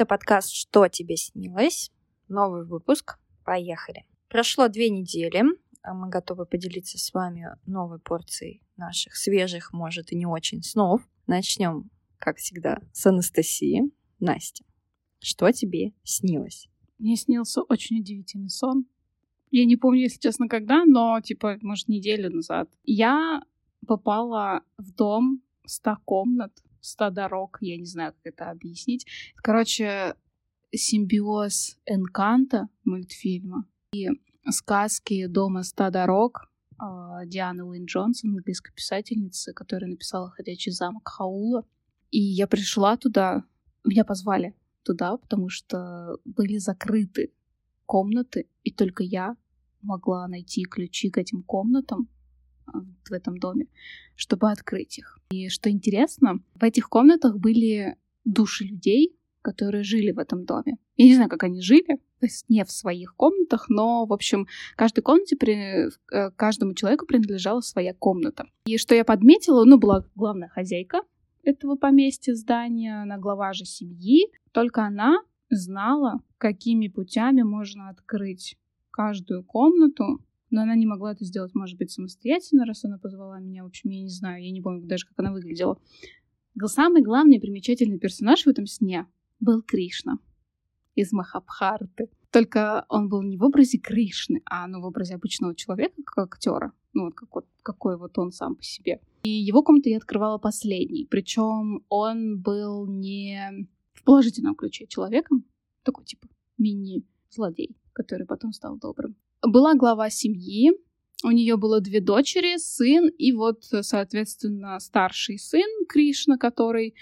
Это подкаст «Что тебе снилось?» Новый выпуск. Поехали. Прошло две недели. Мы готовы поделиться с вами новой порцией наших свежих, может, и не очень снов. Начнем, как всегда, с Анастасии. Настя, что тебе снилось? Мне снился очень удивительный сон. Я не помню, если честно, когда, но, типа, может, неделю назад. Я попала в дом ста комнат, ста дорог, я не знаю, как это объяснить. Короче, симбиоз Энканта мультфильма и сказки «Дома ста дорог» а, Дианы Уин Джонсон, английской писательницы, которая написала «Ходячий замок Хаула». И я пришла туда, меня позвали туда, потому что были закрыты комнаты, и только я могла найти ключи к этим комнатам в этом доме, чтобы открыть их. И что интересно, в этих комнатах были души людей, которые жили в этом доме. Я не знаю, как они жили, то есть не в своих комнатах, но, в общем, каждой комнате, при, э, каждому человеку принадлежала своя комната. И что я подметила, ну, была главная хозяйка этого поместья, здания, она глава же семьи, только она знала, какими путями можно открыть каждую комнату, но она не могла это сделать, может быть, самостоятельно, раз она позвала меня. В общем, я не знаю, я не помню даже, как она выглядела. Самый главный примечательный персонаж в этом сне был Кришна из Махабхарты. Только он был не в образе Кришны, а ну, в образе обычного человека, как актера. Ну, вот, как, вот какой вот он сам по себе. И его комнату я открывала последней. Причем он был не в положительном ключе человеком, такой типа мини-злодей, который потом стал добрым. Была глава семьи, у нее было две дочери, сын и вот, соответственно, старший сын Кришна, который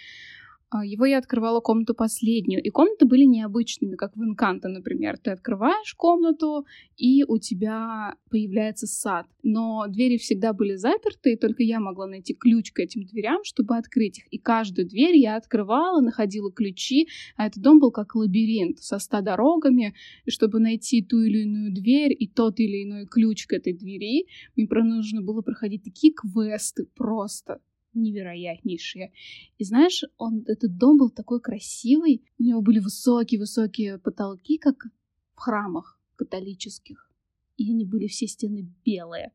его я открывала комнату последнюю, и комнаты были необычными, как в Инканто, например. Ты открываешь комнату, и у тебя появляется сад. Но двери всегда были заперты, и только я могла найти ключ к этим дверям, чтобы открыть их. И каждую дверь я открывала, находила ключи, а этот дом был как лабиринт со ста дорогами, и чтобы найти ту или иную дверь и тот или иной ключ к этой двери, мне нужно было проходить такие квесты просто невероятнейшие. И знаешь, он, этот дом был такой красивый, у него были высокие-высокие потолки, как в храмах католических. И они были все стены белые,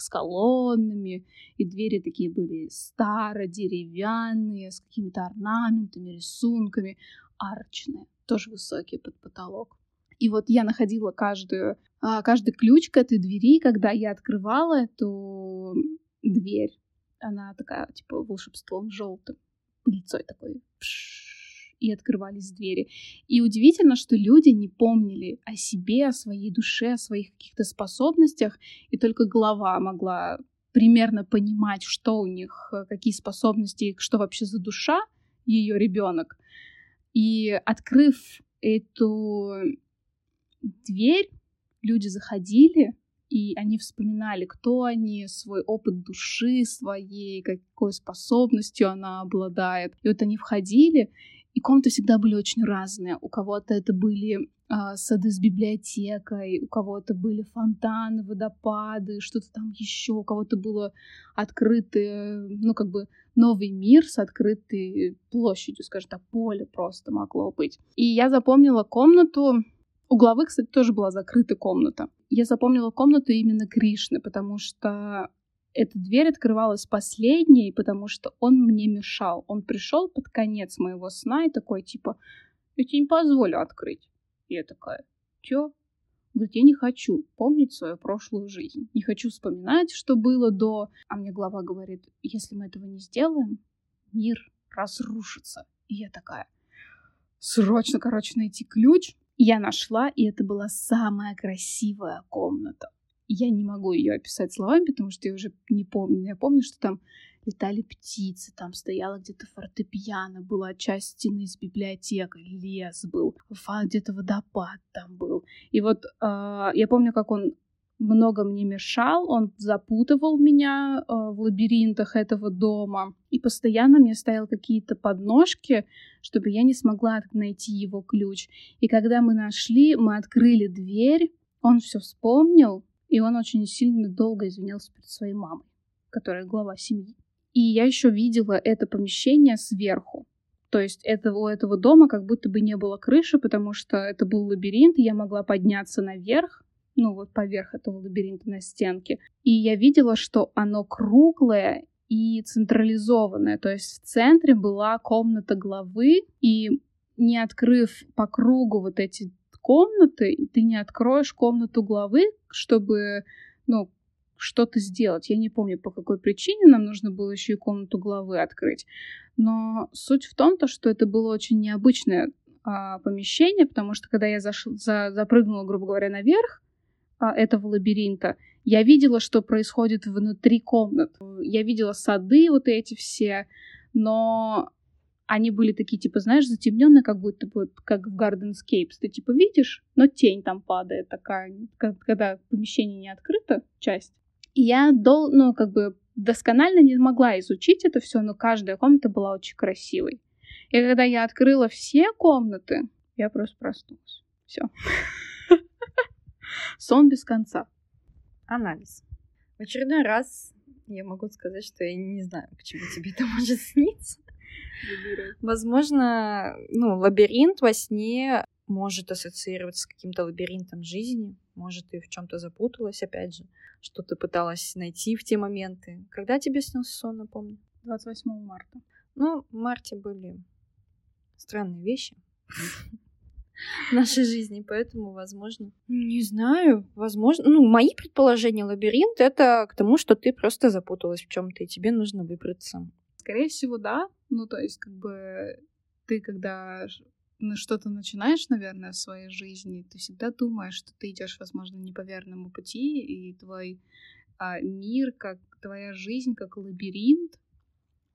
с колоннами, и двери такие были старо-деревянные, с какими-то орнаментами, рисунками, арчные, тоже высокие под потолок. И вот я находила каждую, а, каждый ключ к этой двери, когда я открывала эту дверь она такая, типа, волшебством желтым, пыльцой такой. и открывались двери. И удивительно, что люди не помнили о себе, о своей душе, о своих каких-то способностях, и только глава могла примерно понимать, что у них, э, какие способности, что вообще за душа ее ребенок. И открыв эту дверь, люди заходили, и они вспоминали, кто они, свой опыт души своей, какой способностью она обладает. И вот они входили, и комнаты всегда были очень разные. У кого-то это были э, сады с библиотекой, у кого-то были фонтаны, водопады, что-то там еще, у кого-то было открытый, ну, как бы новый мир с открытой площадью, скажем так, поле просто могло быть. И я запомнила комнату, у главы, кстати, тоже была закрыта комната. Я запомнила комнату именно Кришны, потому что эта дверь открывалась последней, потому что он мне мешал. Он пришел под конец моего сна и такой, типа, я тебе не позволю открыть. Я такая, чё? Говорит, я не хочу помнить свою прошлую жизнь. Не хочу вспоминать, что было до... А мне глава говорит, если мы этого не сделаем, мир разрушится. И я такая, срочно, короче, найти ключ, я нашла, и это была самая красивая комната. Я не могу ее описать словами, потому что я уже не помню. я помню, что там летали птицы, там стояла где-то фортепиано, была часть стены с библиотекой, лес был, где-то водопад там был. И вот э, я помню, как он много мне мешал, он запутывал меня э, в лабиринтах этого дома и постоянно мне ставил какие-то подножки, чтобы я не смогла найти его ключ. И когда мы нашли, мы открыли дверь, он все вспомнил, и он очень сильно долго извинялся перед своей мамой, которая глава семьи. И я еще видела это помещение сверху. То есть это, у этого дома как будто бы не было крыши, потому что это был лабиринт, и я могла подняться наверх, ну вот поверх этого лабиринта на стенке. И я видела, что оно круглое и централизованное. То есть в центре была комната главы, и не открыв по кругу вот эти комнаты, ты не откроешь комнату главы, чтобы, ну, что-то сделать. Я не помню, по какой причине нам нужно было еще и комнату главы открыть. Но суть в том, то, что это было очень необычное а, помещение, потому что когда я заш... за... запрыгнула, грубо говоря, наверх этого лабиринта, я видела, что происходит внутри комнат. Я видела сады вот эти все, но они были такие, типа, знаешь, затемненные, как будто бы, как в Gardenscapes. Ты, типа, видишь, но тень там падает такая, когда помещение не открыто, часть. И я, дол, ну, как бы досконально не могла изучить это все, но каждая комната была очень красивой. И когда я открыла все комнаты, я просто проснулась. Все. Сон без конца. Анализ. В очередной раз я могу сказать, что я не знаю, почему тебе это может сниться. Возможно, ну, лабиринт во сне может ассоциироваться с каким-то лабиринтом жизни. Может, ты в чем-то запуталась, опять же, что ты пыталась найти в те моменты. Когда тебе снился сон, напомню? 28 марта. Ну, в марте были странные вещи в нашей жизни, поэтому, возможно, не знаю, возможно, ну, мои предположения, лабиринт — это к тому, что ты просто запуталась в чем-то, и тебе нужно выбраться. Скорее всего, да. Ну, то есть, как бы, ты, когда на что-то начинаешь, наверное, в своей жизни, ты всегда думаешь, что ты идешь, возможно, не по верному пути, и твой а, мир, как твоя жизнь, как лабиринт,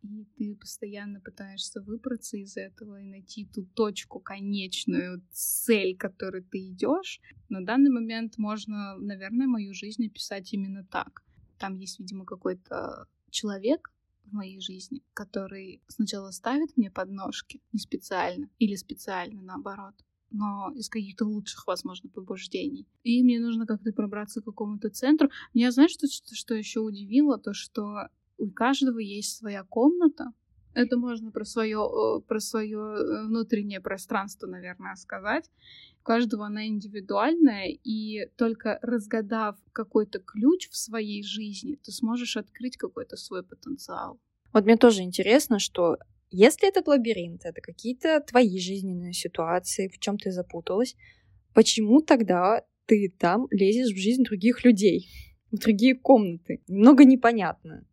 и ты постоянно пытаешься выбраться из этого и найти ту точку, конечную цель, к которой ты идешь. На данный момент можно, наверное, мою жизнь описать именно так. Там есть, видимо, какой-то человек, в моей жизни, который сначала ставит мне подножки, не специально, или специально наоборот, но из каких-то лучших, возможно, побуждений. И мне нужно как-то пробраться к какому-то центру. Меня, знаешь, что, что, еще удивило? То, что у каждого есть своя комната. Это можно про свое, про свое э, внутреннее пространство, наверное, сказать каждого она индивидуальная, и только разгадав какой-то ключ в своей жизни, ты сможешь открыть какой-то свой потенциал. Вот мне тоже интересно, что если этот лабиринт это какие-то твои жизненные ситуации, в чем ты запуталась, почему тогда ты там лезешь в жизнь других людей, в другие комнаты? Немного непонятно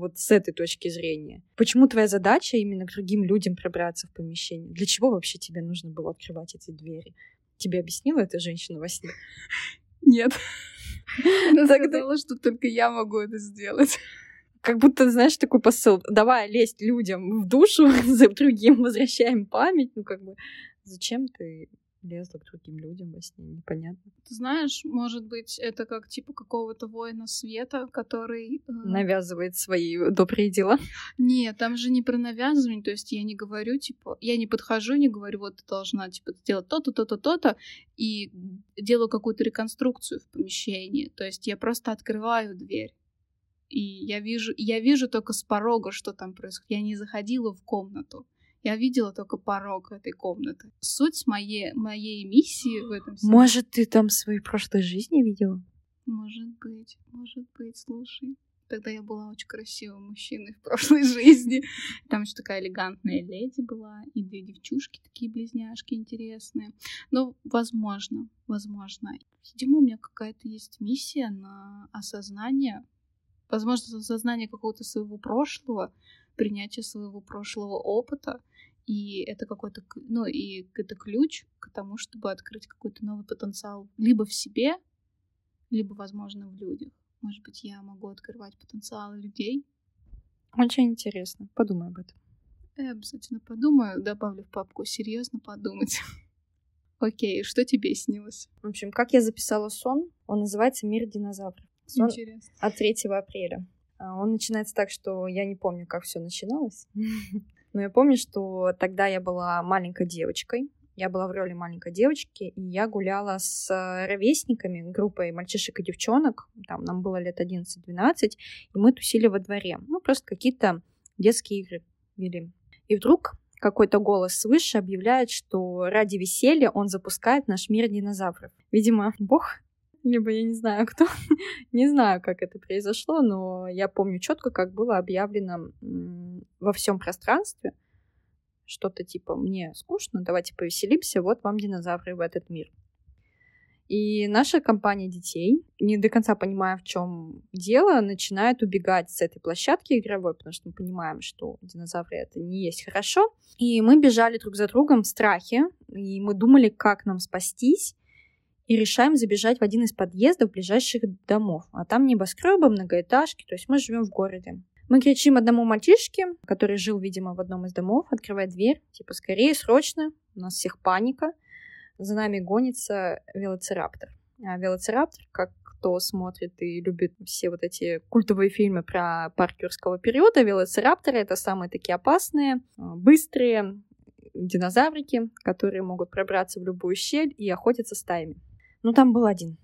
вот с этой точки зрения. Почему твоя задача именно к другим людям пробраться в помещение? Для чего вообще тебе нужно было открывать эти двери? Тебе объяснила эта женщина во сне? Нет. Она сказала, что только я могу это сделать. Как будто, знаешь, такой посыл. Давай лезть людям в душу, за другим возвращаем память. Ну, как бы, зачем ты лезла к другим людям во сне, непонятно. Ты знаешь, может быть, это как типа какого-то воина света, который... Э... Навязывает свои добрые дела. Нет, там же не про навязывание, то есть я не говорю, типа, я не подхожу, не говорю, вот ты должна, типа, сделать то-то, то-то, то-то, и делаю какую-то реконструкцию в помещении, то есть я просто открываю дверь. И я вижу, я вижу только с порога, что там происходит. Я не заходила в комнату. Я видела только порог этой комнаты. Суть моей, моей миссии в этом всем... Может, ты там свои прошлой жизни видела? Может быть, может быть, слушай. Тогда я была очень красивым мужчиной в прошлой жизни. Там еще такая элегантная леди была, и две девчушки такие близняшки интересные. Но, возможно, возможно. Видимо, у меня какая-то есть миссия на осознание, возможно, осознание какого-то своего прошлого, принятие своего прошлого опыта, и это какой-то, ну, и это ключ к тому, чтобы открыть какой-то новый потенциал либо в себе, либо, возможно, в людях. Может быть, я могу открывать потенциалы людей. Очень интересно. Подумай об этом. Я обязательно подумаю, добавлю в папку серьезно подумать. Окей, что тебе снилось? В общем, как я записала сон, он называется «Мир динозавров». Сон Интересно. От 3 апреля. А, он начинается так, что я не помню, как все начиналось. Но я помню, что тогда я была маленькой девочкой. Я была в роли маленькой девочки, и я гуляла с ровесниками, группой мальчишек и девчонок. Там нам было лет 11-12, и мы тусили во дворе. Ну, просто какие-то детские игры вели. И вдруг какой-то голос свыше объявляет, что ради веселья он запускает наш мир динозавров. Видимо, Бог либо я не знаю кто, не знаю, как это произошло, но я помню четко, как было объявлено во всем пространстве что-то типа «мне скучно, давайте повеселимся, вот вам динозавры в этот мир». И наша компания детей, не до конца понимая, в чем дело, начинает убегать с этой площадки игровой, потому что мы понимаем, что динозавры это не есть хорошо. И мы бежали друг за другом в страхе, и мы думали, как нам спастись, и решаем забежать в один из подъездов ближайших домов. А там небоскребы, многоэтажки, то есть мы живем в городе. Мы кричим одному мальчишке, который жил, видимо, в одном из домов, открывая дверь, типа, скорее, срочно, у нас всех паника за нами гонится велоцираптор. А велоцираптор, как кто смотрит и любит все вот эти культовые фильмы про парк юрского периода, велоцирапторы — это самые такие опасные, а, быстрые динозаврики, которые могут пробраться в любую щель и охотиться стаями. Ну, там был один.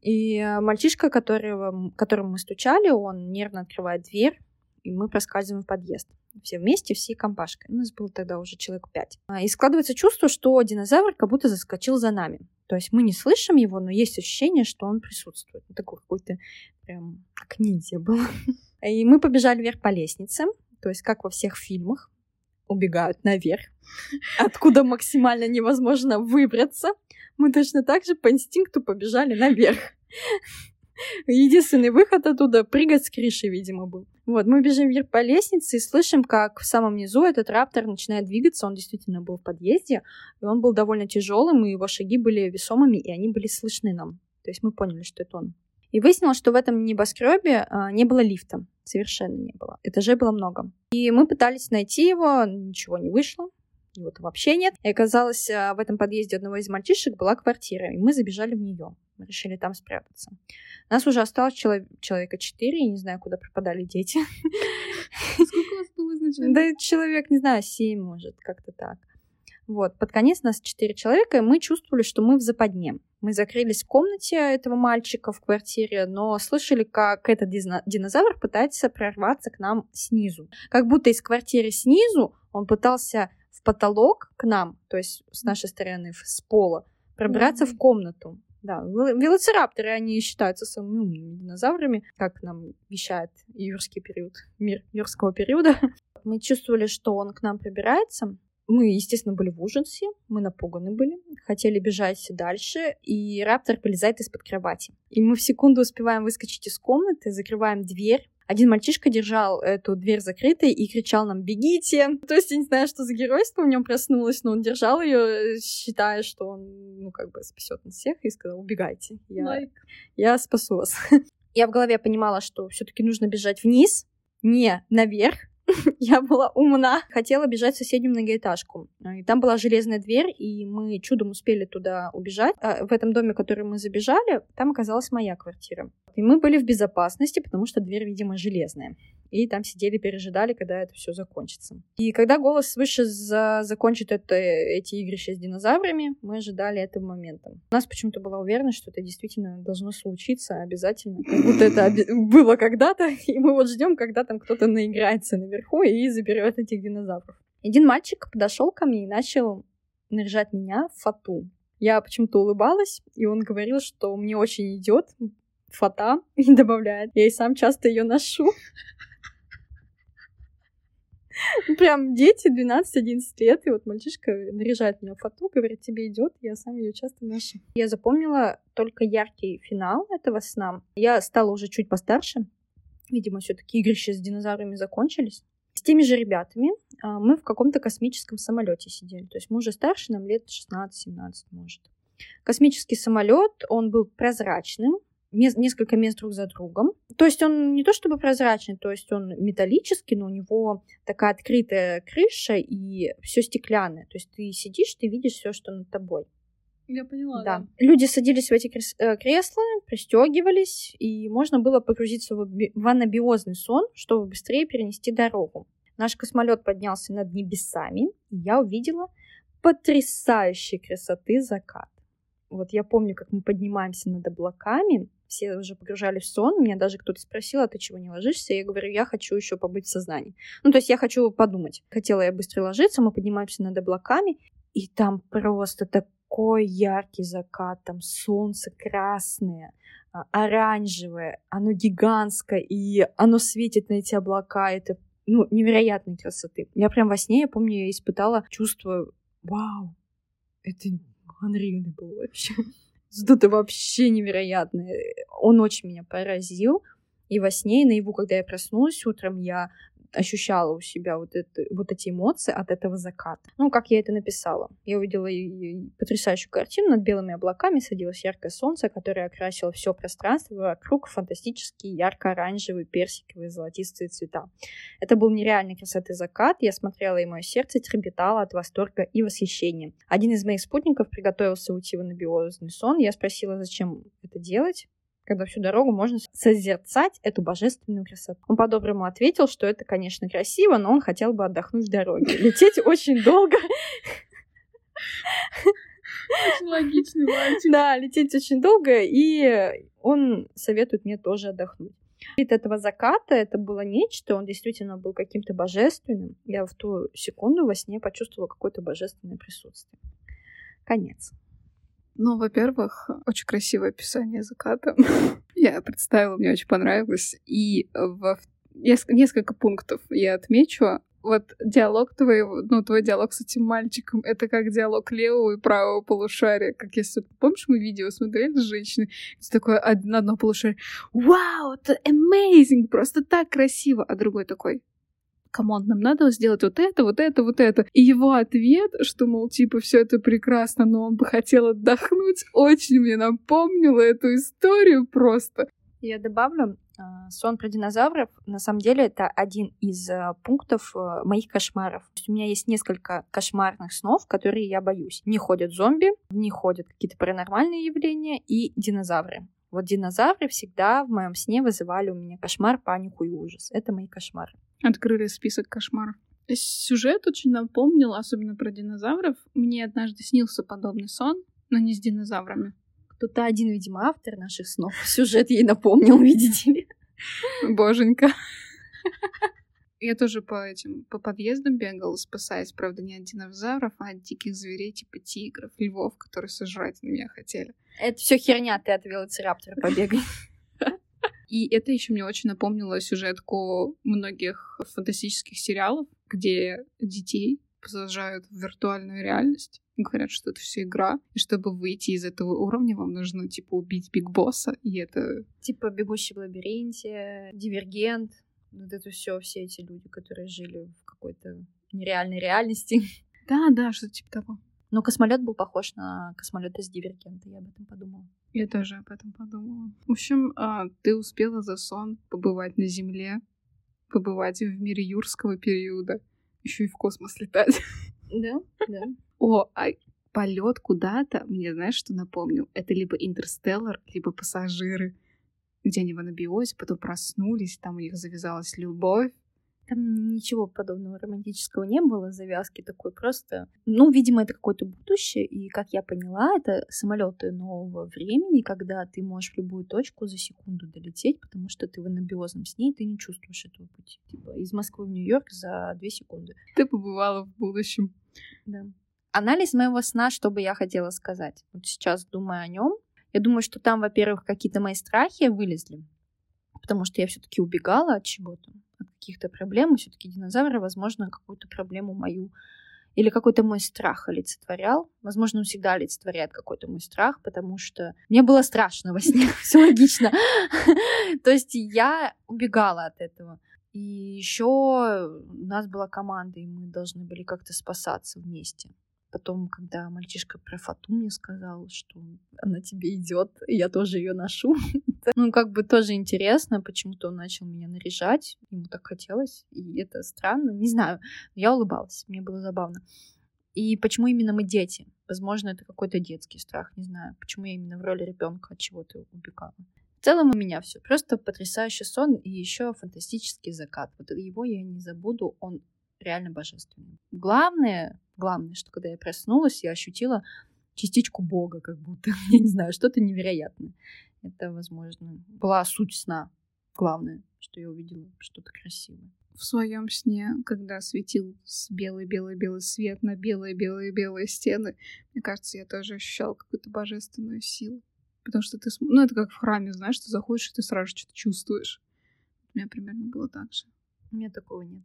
И а, мальчишка, которого, которому мы стучали, он нервно открывает дверь, и мы проскальзываем в подъезд. Все вместе, всей компашкой. У нас было тогда уже человек пять. А, и складывается чувство, что динозавр как будто заскочил за нами. То есть мы не слышим его, но есть ощущение, что он присутствует. Ну, такой какой-то прям как ниндзя был. И мы побежали вверх по лестнице, то есть как во всех фильмах, убегают наверх, откуда максимально невозможно выбраться. Мы точно так же по инстинкту побежали наверх. Единственный выход оттуда — прыгать с крыши, видимо, был. Вот, мы бежим вверх по лестнице и слышим, как в самом низу этот раптор начинает двигаться. Он действительно был в подъезде, и он был довольно тяжелым, и его шаги были весомыми, и они были слышны нам. То есть мы поняли, что это он. И выяснилось, что в этом небоскребе а, не было лифта. Совершенно не было. Этажей было много. И мы пытались найти его, ничего не вышло. Его то вообще нет. И оказалось, а, в этом подъезде одного из мальчишек была квартира, и мы забежали в нее. Мы решили там спрятаться. Нас уже осталось челов... человека четыре, я не знаю, куда пропадали дети. Сколько у вас было изначально? Да, человек, не знаю, семь, может, как-то так. Вот, под конец нас четыре человека, и мы чувствовали, что мы в западне. Мы закрылись в комнате этого мальчика в квартире, но слышали, как этот динозавр пытается прорваться к нам снизу. Как будто из квартиры снизу он пытался в потолок к нам, то есть с нашей стороны, с пола, пробраться mm-hmm. в комнату. Да, велоцирапторы, они считаются самыми умными динозаврами, как нам вещает юрский период, мир юрского периода. Мы чувствовали, что он к нам пробирается. Мы, естественно, были в ужасе, мы напуганы были, хотели бежать дальше, и раптор вылезает из-под кровати. И мы в секунду успеваем выскочить из комнаты, закрываем дверь, один мальчишка держал эту дверь закрытой и кричал нам «бегите!». То есть я не знаю, что за геройство в нем проснулось, но он держал ее, считая, что он, ну, как бы спасет нас всех, и сказал «убегайте, я, like. я спасу вас». Я в голове понимала, что все-таки нужно бежать вниз, не наверх, я была умна. Хотела бежать в соседнюю многоэтажку. И там была железная дверь, и мы чудом успели туда убежать. А в этом доме, который мы забежали, там оказалась моя квартира. И мы были в безопасности, потому что дверь, видимо, железная. И там сидели, пережидали, когда это все закончится. И когда голос свыше за... закончит это, эти игрища с динозаврами, мы ожидали этого момента. У нас почему-то была уверенность, что это действительно должно случиться обязательно. Будто это было когда-то, и мы вот ждем, когда там кто-то наиграется наверх наверху и заберет этих динозавров. Один мальчик подошел ко мне и начал наряжать меня в фату. Я почему-то улыбалась, и он говорил, что мне очень идет фата, и добавляет. Я и сам часто ее ношу. Прям дети 12-11 лет, и вот мальчишка наряжает меня в фату, говорит, тебе идет, я сам ее часто ношу. Я запомнила только яркий финал этого сна. Я стала уже чуть постарше, Видимо, все-таки игрища с динозаврами закончились. С теми же ребятами а, мы в каком-то космическом самолете сидели. То есть мы уже старше, нам лет 16-17 может. Космический самолет, он был прозрачным, несколько мест друг за другом. То есть он не то чтобы прозрачный, то есть он металлический, но у него такая открытая крыша и все стеклянное. То есть ты сидишь, ты видишь все, что над тобой. Я поняла. Да. да. Люди садились в эти э, кресла, пристегивались, и можно было погрузиться в анабиозный сон, чтобы быстрее перенести дорогу. Наш космолет поднялся над небесами, и я увидела потрясающей красоты закат. Вот я помню, как мы поднимаемся над облаками, все уже погружали в сон. Меня даже кто-то спросил, а ты чего не ложишься? Я говорю, я хочу еще побыть в сознании. Ну, то есть я хочу подумать. Хотела я быстро ложиться, мы поднимаемся над облаками, и там просто такой яркий закат, там солнце красное, а, оранжевое, оно гигантское, и оно светит на эти облака, это ну, невероятной красоты. Я прям во сне, я помню, я испытала чувство, вау, это unreal было вообще. Что-то вообще невероятное. Он очень меня поразил. И во сне, и наяву, когда я проснулась утром, я ощущала у себя вот, это, вот эти эмоции от этого заката. Ну, как я это написала. Я увидела потрясающую картину. Над белыми облаками садилось яркое солнце, которое окрасило все пространство вокруг фантастические ярко-оранжевые, персиковые, золотистые цвета. Это был нереальной красоты закат. Я смотрела, и мое сердце трепетало от восторга и восхищения. Один из моих спутников приготовился уйти в анабиозный сон. Я спросила, зачем это делать когда всю дорогу можно созерцать эту божественную красоту. Он по-доброму ответил, что это, конечно, красиво, но он хотел бы отдохнуть в дороге. Лететь очень долго. Очень логичный мальчик. Да, лететь очень долго, и он советует мне тоже отдохнуть. Вид этого заката, это было нечто, он действительно был каким-то божественным. Я в ту секунду во сне почувствовала какое-то божественное присутствие. Конец. Ну, во-первых, очень красивое описание заката. я представила, мне очень понравилось. И в несколько пунктов я отмечу. Вот диалог твоего, ну, твой диалог с этим мальчиком, это как диалог левого и правого полушария. Как если, помнишь, мы видео смотрели с женщиной, это такое одно, одно полушарие, вау, это amazing, просто так красиво, а другой такой, come on, нам надо сделать вот это, вот это, вот это. И его ответ, что, мол, типа, все это прекрасно, но он бы хотел отдохнуть, очень мне напомнило эту историю просто. Я добавлю, а, сон про динозавров, на самом деле, это один из а, пунктов а, моих кошмаров. У меня есть несколько кошмарных снов, которые я боюсь. Не ходят зомби, не ходят какие-то паранормальные явления и динозавры. Вот динозавры всегда в моем сне вызывали у меня кошмар, панику и ужас. Это мои кошмары. Открыли список кошмаров. Сюжет очень напомнил, особенно про динозавров. Мне однажды снился подобный сон, но не с динозаврами. Кто-то один, видимо, автор наших снов. Сюжет ей напомнил, видите ли. Боженька. Я тоже по этим, по подъездам бегала, спасаясь, правда, не от динозавров, а от диких зверей, типа тигров, львов, которые сожрать на меня хотели. Это все херня, ты от велоцираптора побегай. И это еще мне очень напомнило сюжетку многих фантастических сериалов, где детей посажают в виртуальную реальность. Говорят, что это все игра, и чтобы выйти из этого уровня, вам нужно, типа, убить Биг Босса, и это... Типа «Бегущий в лабиринте», «Дивергент», вот это все, все эти люди, которые жили в какой-то нереальной реальности. Да, да, что-то типа того. Но космолет был похож на космолет из Дивергента, я об этом подумала. Я тоже об этом подумала. В общем, а, ты успела за сон побывать на Земле, побывать в мире юрского периода, еще и в космос летать. Да, да. О, а полет куда-то, мне знаешь, что напомнил? Это либо интерстеллар, либо пассажиры, где они в анабиозе, потом проснулись, там у них завязалась любовь, там ничего подобного романтического не было, завязки такой просто. Ну, видимо, это какое-то будущее, и, как я поняла, это самолеты нового времени, когда ты можешь в любую точку за секунду долететь, потому что ты в анабиозном сне, и ты не чувствуешь этого пути. Типа из Москвы в Нью-Йорк за две секунды. Ты побывала в будущем. Да. Анализ моего сна, что бы я хотела сказать. Вот сейчас, думая о нем, я думаю, что там, во-первых, какие-то мои страхи вылезли, потому что я все-таки убегала от чего-то от каких-то проблем, все-таки динозавры, возможно, какую-то проблему мою или какой-то мой страх олицетворял. Возможно, он всегда олицетворяет какой-то мой страх, потому что мне было страшно во сне, все логично. То есть я убегала от этого. И еще у нас была команда, и мы должны были как-то спасаться вместе. Потом, когда мальчишка про фату мне сказал, что она тебе идет, я тоже ее ношу. ну, как бы тоже интересно, почему-то он начал меня наряжать, ему так хотелось, и это странно, не знаю. Я улыбалась, мне было забавно. И почему именно мы дети? Возможно, это какой-то детский страх, не знаю. Почему я именно в роли ребенка от чего-то убегала. В целом у меня все. Просто потрясающий сон и еще фантастический закат. Вот его я не забуду, он реально божественный. Главное, главное, что когда я проснулась, я ощутила частичку Бога, как будто. Я не знаю, что-то невероятное. Это, возможно, была суть сна. Главное, что я увидела что-то красивое. В своем сне, когда светил белый-белый-белый свет на белые-белые-белые стены, мне кажется, я тоже ощущала какую-то божественную силу. Потому что ты... Ну, это как в храме, знаешь, ты заходишь, и ты сразу что-то чувствуешь. У меня примерно было так же. У меня такого нет.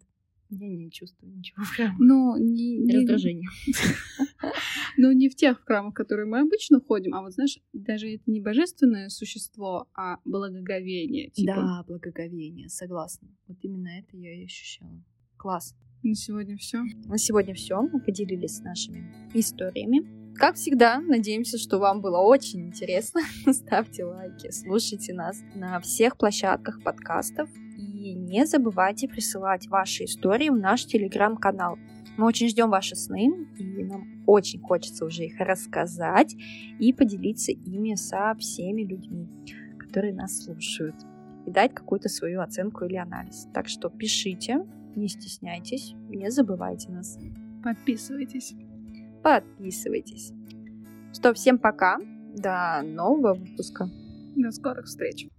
Я не чувствую ничего в храме. Но не... не... Раздражение. Но не в тех храмах, в которые мы обычно ходим, а вот, знаешь, даже это не божественное существо, а благоговение. Типа. Да, благоговение, согласна. Вот именно это я и ощущала. Класс. На сегодня все. На сегодня все. Мы поделились нашими историями. Как всегда, надеемся, что вам было очень интересно. Ставьте лайки, слушайте нас на всех площадках подкастов. И не забывайте присылать ваши истории в наш телеграм-канал. Мы очень ждем ваши сны, и нам очень хочется уже их рассказать и поделиться ими со всеми людьми, которые нас слушают, и дать какую-то свою оценку или анализ. Так что пишите, не стесняйтесь, не забывайте нас. Подписывайтесь. Подписывайтесь. Что, всем пока. До нового выпуска. До скорых встреч.